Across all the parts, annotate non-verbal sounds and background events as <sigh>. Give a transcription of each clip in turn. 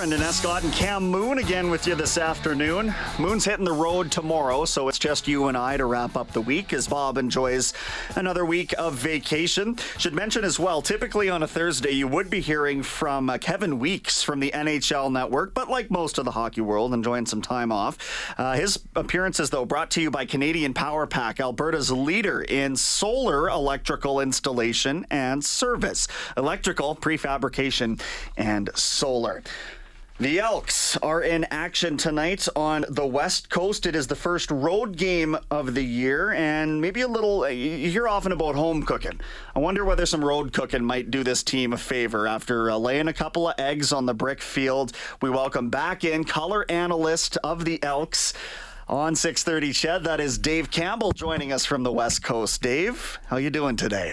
Brendan Escott and Cam Moon again with you this afternoon. Moon's hitting the road tomorrow, so it's just you and I to wrap up the week as Bob enjoys another week of vacation. Should mention as well, typically on a Thursday, you would be hearing from uh, Kevin Weeks from the NHL Network, but like most of the hockey world, enjoying some time off. Uh, his appearances, though, brought to you by Canadian Power Pack, Alberta's leader in solar electrical installation and service, electrical prefabrication, and solar. The Elks are in action tonight on the West Coast. It is the first road game of the year, and maybe a little. You hear often about home cooking. I wonder whether some road cooking might do this team a favor. After uh, laying a couple of eggs on the brick field, we welcome back in color analyst of the Elks on 6:30. CHED, that is Dave Campbell joining us from the West Coast. Dave, how you doing today?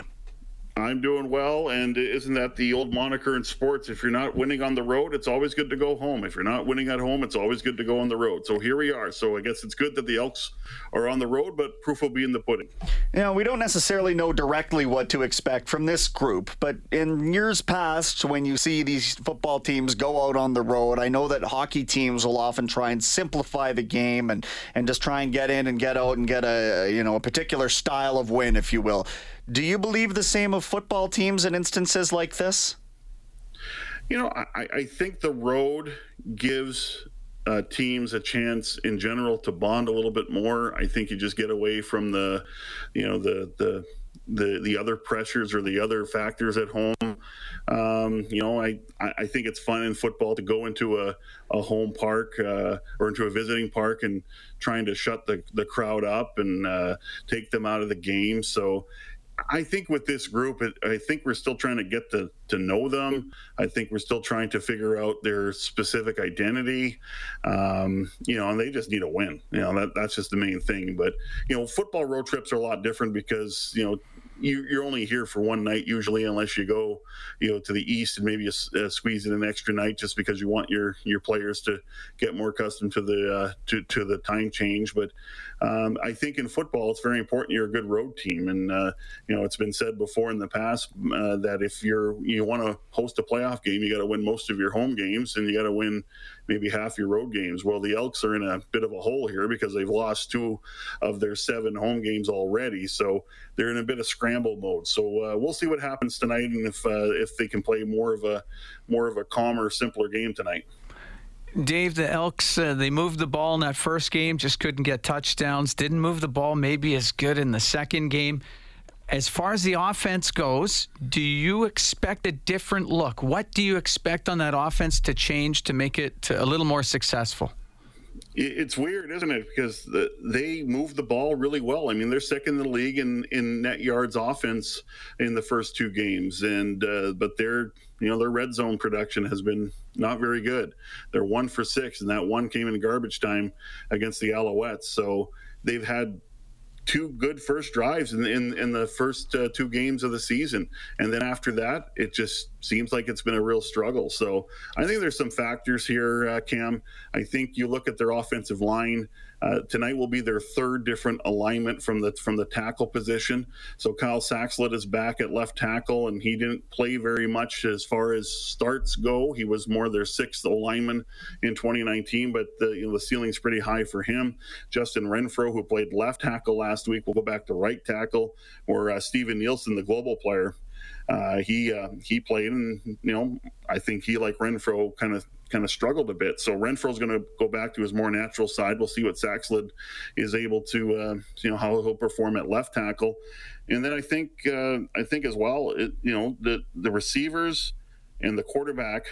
I'm doing well, and isn't that the old moniker in sports? If you're not winning on the road, it's always good to go home. If you're not winning at home, it's always good to go on the road. So here we are. So I guess it's good that the Elks are on the road, but proof will be in the pudding. You we don't necessarily know directly what to expect from this group, but in years past, when you see these football teams go out on the road, I know that hockey teams will often try and simplify the game and and just try and get in and get out and get a you know a particular style of win, if you will. Do you believe the same of football teams in instances like this? You know, I, I think the road gives uh, teams a chance in general to bond a little bit more. I think you just get away from the, you know, the the the the other pressures or the other factors at home. Um, you know, I, I think it's fun in football to go into a, a home park uh, or into a visiting park and trying to shut the, the crowd up and uh, take them out of the game. So I think with this group, I think we're still trying to get to, to know them. I think we're still trying to figure out their specific identity. Um, you know, and they just need a win. You know, that, that's just the main thing. But, you know, football road trips are a lot different because, you know, you, are only here for one night usually, unless you go, you know, to the east and maybe uh, squeeze in an extra night just because you want your your players to get more accustomed to the uh, to to the time change. But um, I think in football, it's very important you're a good road team, and uh, you know, it's been said before in the past uh, that if you're you want to host a playoff game, you got to win most of your home games, and you got to win maybe half your road games. Well, the Elks are in a bit of a hole here because they've lost two of their seven home games already. So they're in a bit of scramble mode. So uh, we'll see what happens tonight and if uh, if they can play more of a more of a calmer, simpler game tonight. Dave, the Elks, uh, they moved the ball in that first game, just couldn't get touchdowns. Didn't move the ball maybe as good in the second game. As far as the offense goes, do you expect a different look? What do you expect on that offense to change to make it a little more successful? It's weird, isn't it? Because the, they move the ball really well. I mean, they're second in the league in, in net yards offense in the first two games, and uh, but their you know their red zone production has been not very good. They're one for six, and that one came in garbage time against the Alouettes. So they've had two good first drives in in, in the first uh, two games of the season, and then after that, it just seems like it's been a real struggle. So I think there's some factors here, uh, Cam. I think you look at their offensive line. Uh, tonight will be their third different alignment from the from the tackle position. So Kyle Saxelid is back at left tackle, and he didn't play very much as far as starts go. He was more their sixth lineman in 2019, but the you know, the ceiling's pretty high for him. Justin Renfro, who played left tackle last week, will go back to right tackle, or uh, Steven Nielsen, the global player uh, he uh, he played, and you know I think he like Renfro kind of kind of struggled a bit. So Renfro's going to go back to his more natural side. We'll see what Saxelid is able to, uh, you know, how he'll perform at left tackle. And then I think, uh, I think as well, it, you know, the the receivers and the quarterback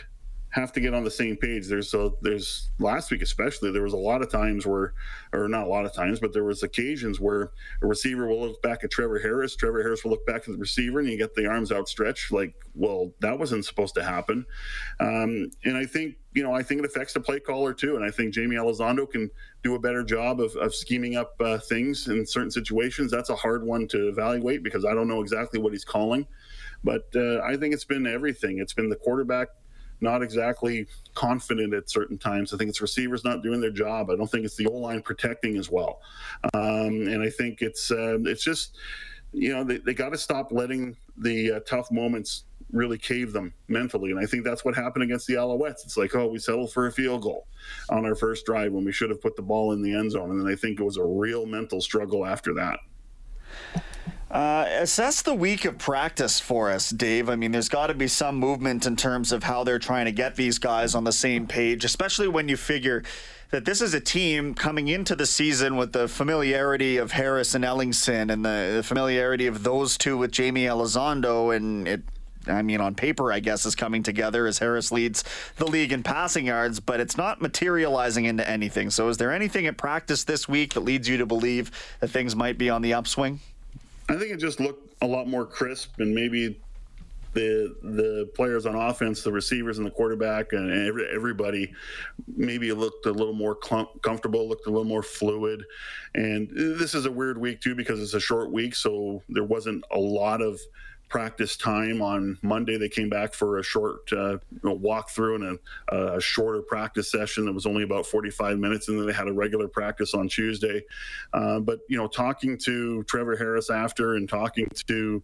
have to get on the same page. There's a there's last week especially there was a lot of times where, or not a lot of times, but there was occasions where a receiver will look back at Trevor Harris. Trevor Harris will look back at the receiver, and you get the arms outstretched. Like, well, that wasn't supposed to happen. Um, and I think you know I think it affects the play caller too. And I think Jamie Elizondo can do a better job of, of scheming up uh, things in certain situations. That's a hard one to evaluate because I don't know exactly what he's calling. But uh, I think it's been everything. It's been the quarterback not exactly confident at certain times. I think it's receivers not doing their job. I don't think it's the O line protecting as well. Um, and I think it's uh, it's just you know they, they got to stop letting the uh, tough moments really cave them mentally. And I think that's what happened against the Alouettes. It's like, oh, we settled for a field goal on our first drive when we should have put the ball in the end zone. And then I think it was a real mental struggle after that. Uh, assess the week of practice for us, Dave. I mean, there's got to be some movement in terms of how they're trying to get these guys on the same page, especially when you figure that this is a team coming into the season with the familiarity of Harris and Ellingson and the, the familiarity of those two with Jamie Elizondo. And it, I mean, on paper, I guess, is coming together as Harris leads the league in passing yards, but it's not materializing into anything. So, is there anything at practice this week that leads you to believe that things might be on the upswing? I think it just looked a lot more crisp, and maybe the the players on offense, the receivers and the quarterback, and every, everybody, maybe looked a little more clump, comfortable, looked a little more fluid. And this is a weird week too because it's a short week, so there wasn't a lot of practice time on Monday. They came back for a short uh, walkthrough and a, a, shorter practice session that was only about 45 minutes, and then they had a regular practice on Tuesday. Uh, but you know, talking to Trevor Harris after and talking to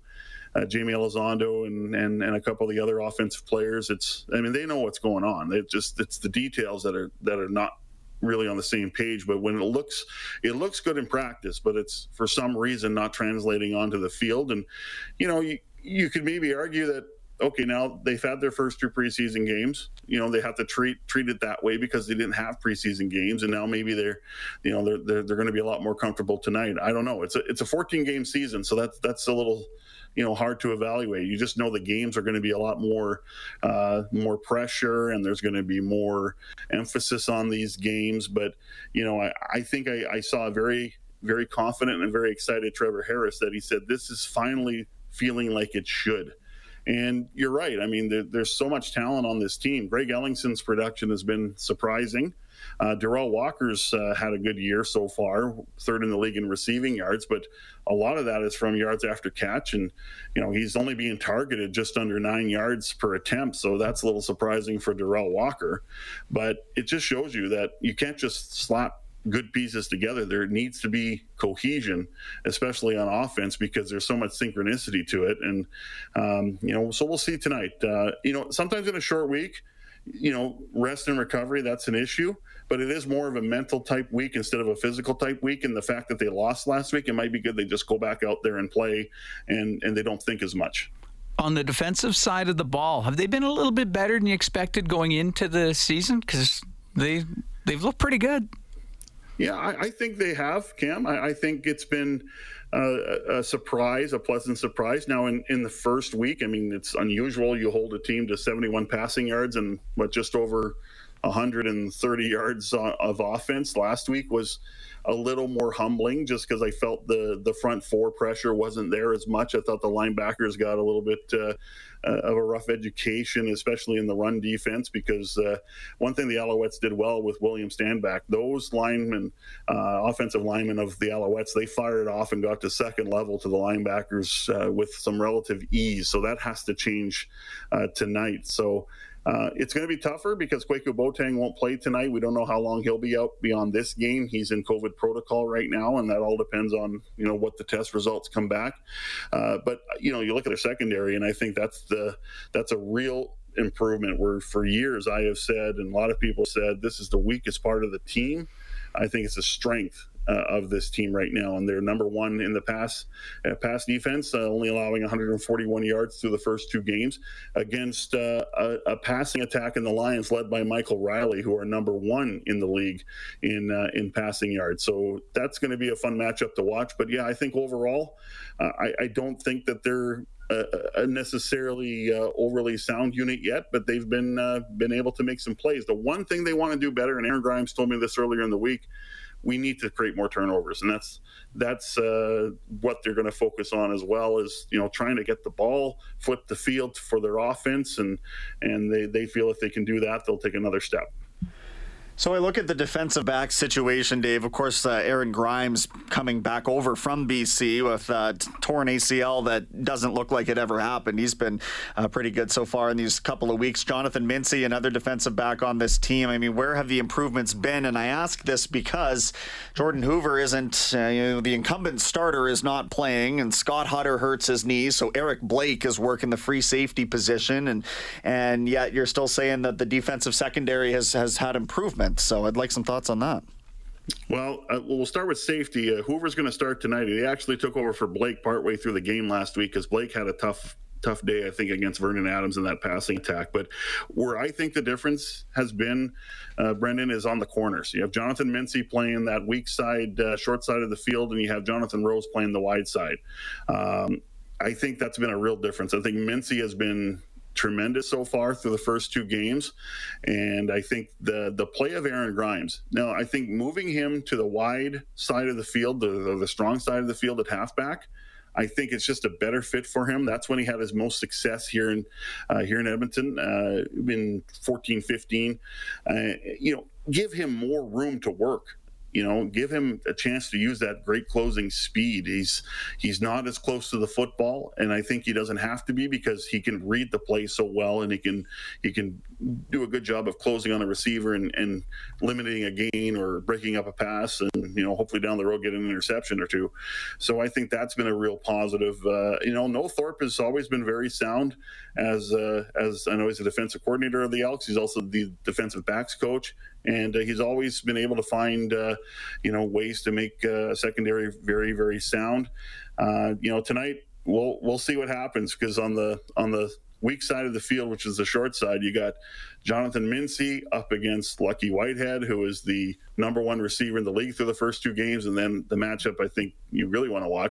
uh, Jamie Elizondo and, and and a couple of the other offensive players, it's I mean they know what's going on. They just it's the details that are that are not really on the same page but when it looks it looks good in practice but it's for some reason not translating onto the field and you know you, you could maybe argue that okay, now they've had their first two preseason games. You know, they have to treat treat it that way because they didn't have preseason games, and now maybe they're, you know, they're they're, they're going to be a lot more comfortable tonight. I don't know. It's a it's a 14 game season, so that's that's a little, you know, hard to evaluate. You just know the games are going to be a lot more uh, more pressure, and there's going to be more emphasis on these games. But you know, I, I think I, I saw a very very confident and very excited Trevor Harris that he said this is finally feeling like it should. And you're right. I mean, there, there's so much talent on this team. Greg Ellingson's production has been surprising. Uh, Derel Walker's uh, had a good year so far, third in the league in receiving yards, but a lot of that is from yards after catch. And, you know, he's only being targeted just under nine yards per attempt. So that's a little surprising for Derel Walker. But it just shows you that you can't just slap good pieces together. There needs to be cohesion, especially on offense, because there's so much synchronicity to it. And um, you know, so we'll see tonight. Uh, you know, sometimes in a short week, you know, rest and recovery that's an issue, but it is more of a mental type week instead of a physical type week. And the fact that they lost last week, it might be good they just go back out there and play, and and they don't think as much. On the defensive side of the ball, have they been a little bit better than you expected going into the season? Because they they've looked pretty good. Yeah, I, I think they have, Cam. I, I think it's been uh, a surprise, a pleasant surprise. Now, in, in the first week, I mean, it's unusual. You hold a team to 71 passing yards and what just over 130 yards of offense. Last week was a little more humbling just because I felt the the front four pressure wasn't there as much. I thought the linebackers got a little bit. Uh, uh, of a rough education, especially in the run defense, because uh, one thing the Alouettes did well with William Stanback, those linemen, uh, offensive linemen of the Alouettes, they fired off and got to second level to the linebackers uh, with some relative ease. So that has to change tonight. So uh, it's going to be tougher because Kwaku Boateng won't play tonight. We don't know how long he'll be out beyond this game. He's in COVID protocol right now, and that all depends on you know what the test results come back. Uh, but you know, you look at their secondary, and I think that's the that's a real improvement. Where for years I have said, and a lot of people said, this is the weakest part of the team. I think it's a strength uh, of this team right now, and they're number one in the pass uh, pass defense, uh, only allowing 141 yards through the first two games against uh, a, a, passing attack in the Lions led by Michael Reilly, who are number one in the league in uh, in passing yards. So that's going to be a fun matchup to watch. But yeah, I think overall, uh, I, I don't think that they're a, necessarily uh, overly sound unit yet, but they've been uh, been able to make some plays. The one thing they want to do better, and Aaron Grimes told me this earlier in the week, we need to create more turnovers, and that's that's uh, what they're going to focus on as well as you know trying to get the ball, flip the field for their offense, and and they they feel if they can do that, they'll take another step. So I look at the defensive back situation, Dave. Of course, uh, Aaron Grimes coming back over from BC with uh, torn ACL that doesn't look like it ever happened. He's been uh, pretty good so far in these couple of weeks. Jonathan Mincy, another defensive back on this team. I mean, where have the improvements been? And I ask this because Jordan Hoover isn't, uh, you know, the incumbent starter is not playing, and Scott Hutter hurts his knee, so Eric Blake is working the free safety position, and and yet you're still saying that the defensive secondary has has had improvement. So I'd like some thoughts on that. Well, uh, we'll start with safety. Uh, Hoover's going to start tonight. He actually took over for Blake partway through the game last week because Blake had a tough tough day, I think, against Vernon Adams in that passing attack. But where I think the difference has been, uh, Brendan, is on the corners. You have Jonathan Mincy playing that weak side, uh, short side of the field, and you have Jonathan Rose playing the wide side. Um, I think that's been a real difference. I think Mincy has been tremendous so far through the first two games. And I think the the play of Aaron Grimes. Now, I think moving him to the wide side of the field, the, the strong side of the field at halfback, I think it's just a better fit for him. That's when he had his most success here in uh, here in Edmonton uh, in 14, 15. Uh, you know, give him more room to work you know, give him a chance to use that great closing speed. He's he's not as close to the football, and I think he doesn't have to be because he can read the play so well, and he can he can do a good job of closing on a receiver and, and limiting a gain or breaking up a pass, and you know, hopefully down the road get an interception or two. So I think that's been a real positive. Uh, you know, Noel Thorpe has always been very sound as uh, as I know he's a defensive coordinator of the Elks. He's also the defensive backs coach and uh, he's always been able to find uh, you know ways to make uh, secondary very very sound. Uh, you know tonight we'll we'll see what happens because on the on the weak side of the field, which is the short side, you got Jonathan Mincy up against Lucky Whitehead, who is the number one receiver in the league through the first two games, and then the matchup I think you really want to watch.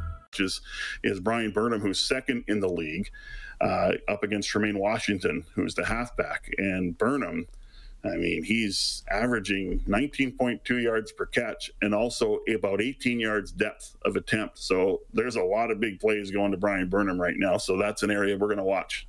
is is Bryan Burnham, who's second in the league, uh, up against Trumaine Washington, who's the halfback. And Burnham, I mean, he's averaging 19.2 yards per catch and also about 18 yards depth of attempt. So there's a lot of big plays going to Bryan Burnham right now. So that's an area we're going to watch.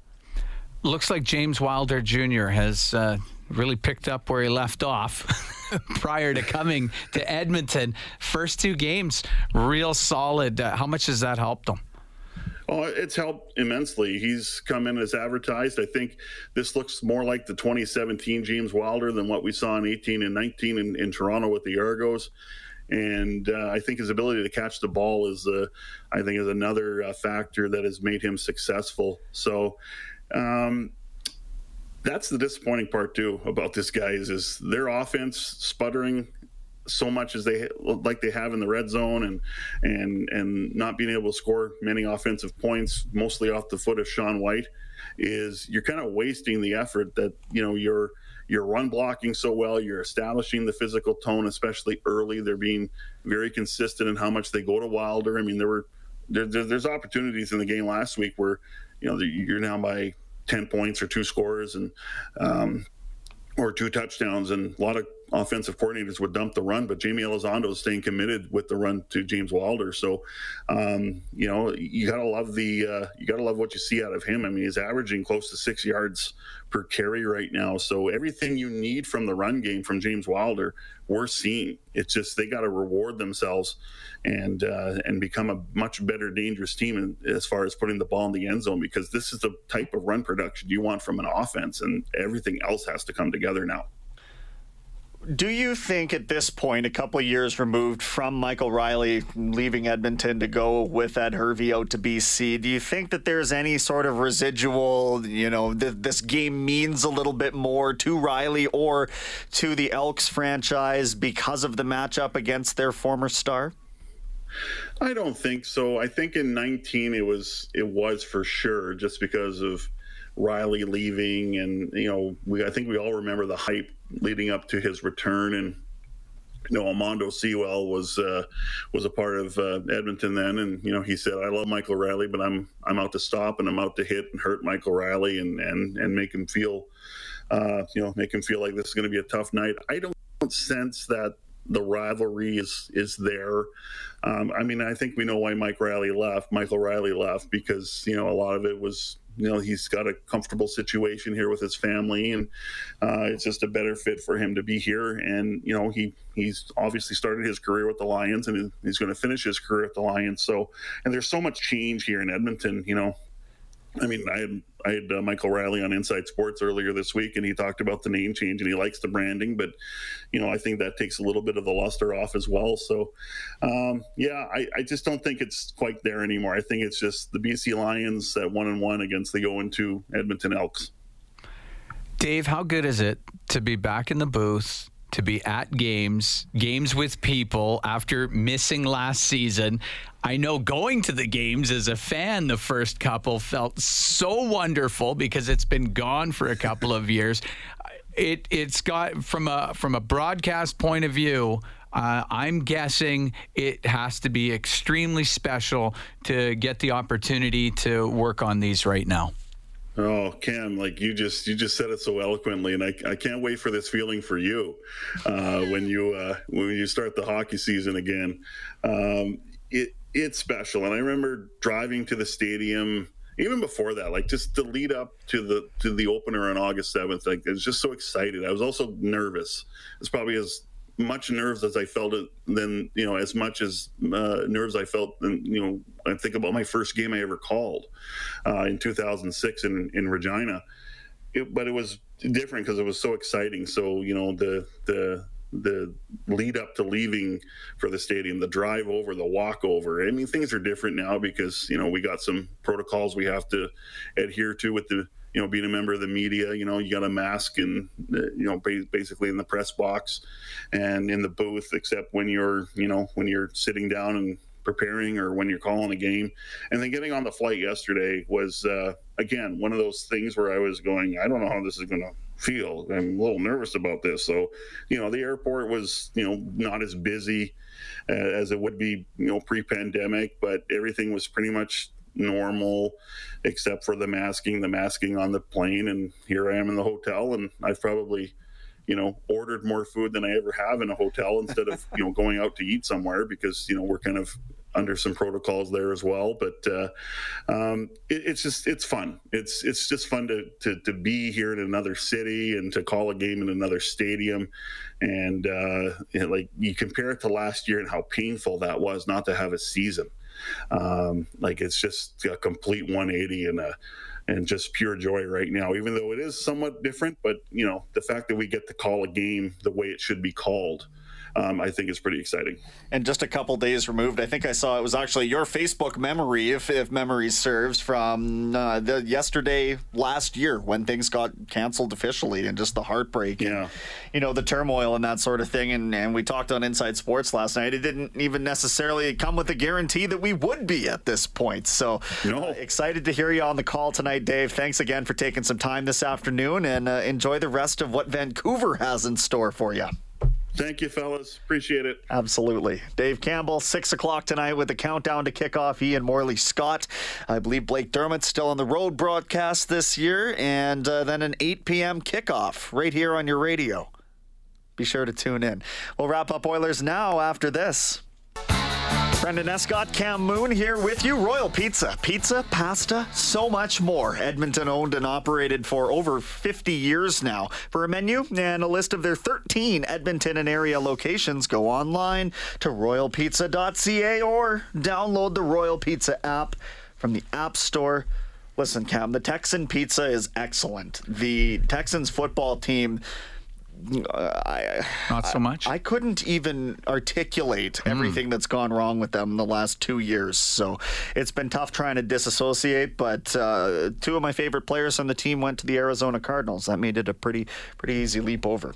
Looks like James Wilder Jr. has uh, really picked up where he left off <laughs> <laughs> prior to coming to Edmonton. First two games, real solid. Uh, how much has that helped him? Oh, it's helped immensely. He's come in as advertised. I think this looks more like the 2017 James Wilder than what we saw in 18 and 19 in, in Toronto with the Argos. And uh, I think his ability to catch the ball is, uh, I think, is another uh, factor that has made him successful. So, um, that's the disappointing part too about this guy is, is their offense sputtering so much as they like they have in the red zone and and and not being able to score many offensive points mostly off the foot of Sean Whyte is you're kind of wasting the effort that you know you're you're run blocking so well you're establishing the physical tone especially early. They're being very consistent in how much they go to Wilder. I mean there were there, there's opportunities in the game last week where you know you're now by 10 points or two scores and um, or two touchdowns and a lot of offensive coordinators would dump the run, but Jamie Elizondo is staying committed with the run to James Wilder. So, um, you know, you gotta love the uh, you gotta love what you see out of him. I mean, he's averaging close to six yards per carry right now. So everything you need from the run game from James Wilder, we're seeing. It's just they got to reward themselves and uh, and become a much better dangerous team in, as far as putting the ball in the end zone because this is the type of run production you want from an offense, and everything else has to come together now. Do you think at this point, a couple years removed from Michael Reilly leaving Edmonton to go with Ed Hervey out to BC, do you think that there's any sort of residual, you know, th- this game means a little bit more to Reilly or to the Elks franchise because of the matchup against their former star? I don't think so. I think in 19 it was it was for sure just because of Reilly leaving and you know we I think we all remember the hype leading up to his return and you know, Almondo Sewell was uh, was a part of uh, Edmonton then, and you know, he said, "I love Michael Reilly, but I'm I'm out to stop and I'm out to hit and hurt Michael Reilly and and and make him feel, uh, you know, make him feel like this is going to be a tough night." I don't sense that the rivalry is is there. Um, I mean, I think we know why Mike Reilly left. Michael Reilly left because you know a lot of it was you know he's got a comfortable situation here with his family and uh, it's just a better fit for him to be here. And you know he he's obviously started his career with the lions and he's going to finish his career at the lions. So and there's so much change here in edmonton you know I mean, I had I had uh, Michael Reilly on Inside Sports earlier this week, and he talked about the name change, and he likes the branding, but you know, I think that takes a little bit of the luster off as well. So, um, yeah, I, I, just don't think it's quite there anymore. I think it's just the BC Lions at one and one against the 0 and two Edmonton Elks. Dave, how good is it to be back in the booth? To be at games, games with people after missing last season. I know going to the games as a fan, the first couple felt so wonderful because it's been gone for a couple of years. It it's got from a from a broadcast point of view. Uh, I'm guessing it has to be extremely special to get the opportunity to work on these right now. Oh, Cam, like you just you just said it so eloquently, and I, I can't wait for this feeling for you uh, <laughs> when you uh, when you start the hockey season again. Um, it it's special, and I remember driving to the stadium even before that, like just the lead up to the to the opener on August seventh. Like I was just so excited. I was also nervous. It's probably as much nerves as I felt it then, you know, as much as uh, nerves I felt, and you know, I think about my first game I ever called uh, in 2006 in, in Regina. It, but it was different because it was so exciting. So, you know, the, the, the lead up to leaving for the stadium, the drive over, the walk over. I mean, things are different now because, you know, we got some protocols we have to adhere to with the, you know, being a member of the media, you know, you got a mask and, uh, you know, basically in the press box and in the booth, except when you're, you know, when you're sitting down and preparing or when you're calling a game. And then getting on the flight yesterday was, uh, again, one of those things where I was going, I don't know how this is going to feel. I'm a little nervous about this. So, you know, the airport was, you know, not as busy uh, as it would be, you know, pre pandemic, but everything was pretty much normal except for the masking the masking on the plane and here i am in the hotel and i've probably you know ordered more food than i ever have in a hotel instead of you know <laughs> going out to eat somewhere because you know we're kind of under some protocols there as well. But uh, um, it, it's just it's fun. It's it's just fun to, to to be here in another city and to call a game in another stadium. And uh, you know, like you compare it to last year and how painful that was not to have a season um, like it's just a complete 180 and a and just pure joy right now. Even though it is somewhat different, but you know the fact that we get to call a game the way it should be called um, I think is pretty exciting. And just a couple days removed, I think I saw it was actually your Facebook memory, if, if memory serves, from uh, the yesterday last year when things got canceled officially and just the heartbreak yeah. and you know the turmoil and that sort of thing. And, and we talked on Inside Sports last night. It didn't even necessarily come with a guarantee that we would be at this point. So no. Uh, excited to hear you on the call tonight, Dave. Thanks again for taking some time this afternoon and uh, enjoy the rest of what Vancouver has in store for you. Thank you, fellas. Appreciate it. Absolutely. Dave Campbell, 6 o'clock tonight with the countdown to kickoff. And Morley Scott. I believe Blake Dermott's still on the road broadcast this year. And uh, then an 8 p.m. kickoff right here on your radio. Be sure to tune in. We'll wrap up Oilers now after this. Brendan Escott, Cam Moon here with you. Royal Pizza. Pizza, pasta, so much more. Edmonton owned and operated for over 50 years now. For a menu and a list of their 13 Edmonton and area locations, go online to royalpizza.ca or download the Royal Pizza app from the App Store. Listen, Cam, the Texan pizza is excellent. The Texans football team I, Not so much. I, I couldn't even articulate everything that's gone wrong with them in the last two years. So it's been tough trying to disassociate. But uh, two of my favorite players on the team went to the Arizona Cardinals. That made it a pretty pretty easy leap over.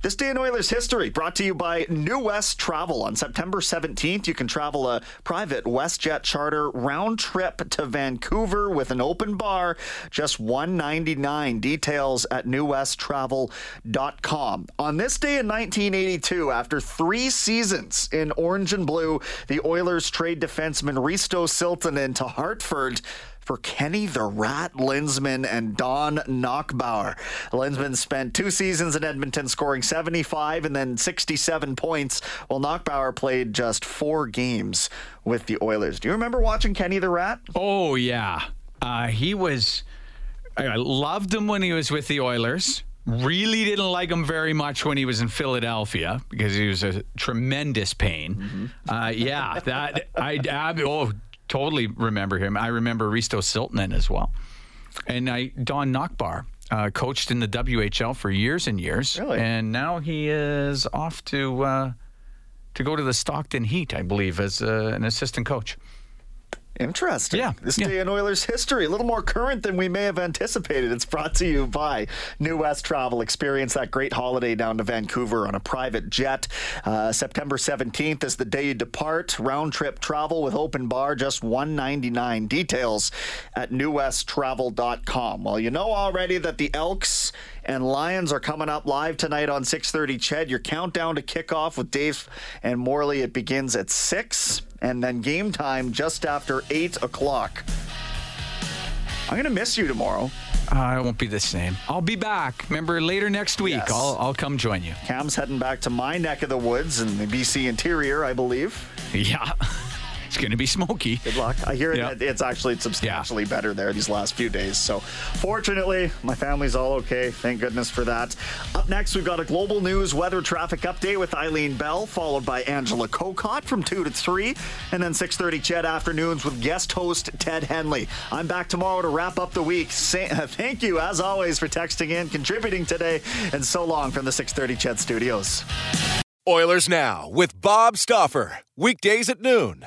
This day in Oilers history brought to you by New West Travel. On September 17th, you can travel a private WestJet charter round trip to Vancouver with an open bar, just 199 Details at newwesttravel.com. On this day in 1982, after three seasons in orange and blue, the Oilers trade defenseman Risto Siltanen to Hartford for Kenny the Rat Linseman and Don Nachbaur. Linseman spent two seasons in Edmonton scoring 75 and then 67 points, while Nachbaur played just four games with the Oilers. Do you remember watching Kenny the Rat? Oh yeah, uh, he was. I loved him when he was with the Oilers. Really didn't like him very much when he was in Philadelphia because he was a tremendous pain. Uh, yeah, that I, I oh totally remember him. I remember Risto Siltanen as well, and I Don Nachbaur. Uh, coached in the WHL for years and years, Really? and now he is off to uh, to go to the Stockton Heat, I believe, as uh, an assistant coach. Interesting. Yeah, This yeah. day in Oilers history, a little more current than we may have anticipated. It's brought to you by New West Travel. Experience that great holiday down to Vancouver on a private jet. Uh, September 17th is the day you depart. Round trip travel with open bar, just 199 Details at newwesttravel.com. Well, you know already that the Elks and Lions are coming up live tonight on 6:30. Ched, your countdown to kickoff with Dave and Morley. It begins at six, and then game time just after eight o'clock. I'm gonna miss you tomorrow. Uh, it won't be the same. I'll be back. Remember, later next week, Yes. I'll, I'll come join you. Cam's heading back to my neck of the woods in the BC interior, I believe. <laughs> Yeah. It's going to be smoky. Good luck. I hear Yeah. that it's actually substantially better there these last few days. So, fortunately, my family's all okay. Thank goodness for that. Up next, we've got a global news weather traffic update with Eileen Bell, followed by Angela Kokott from 2 to 3, and then 6.30 CHED Afternoons with guest host Ted Henley. I'm back tomorrow to wrap up the week. <laughs> Say, thank you, as always, for texting in, contributing today, and so long from the 6.30 CHED studios. Oilers Now with Bob Stauffer. Weekdays at noon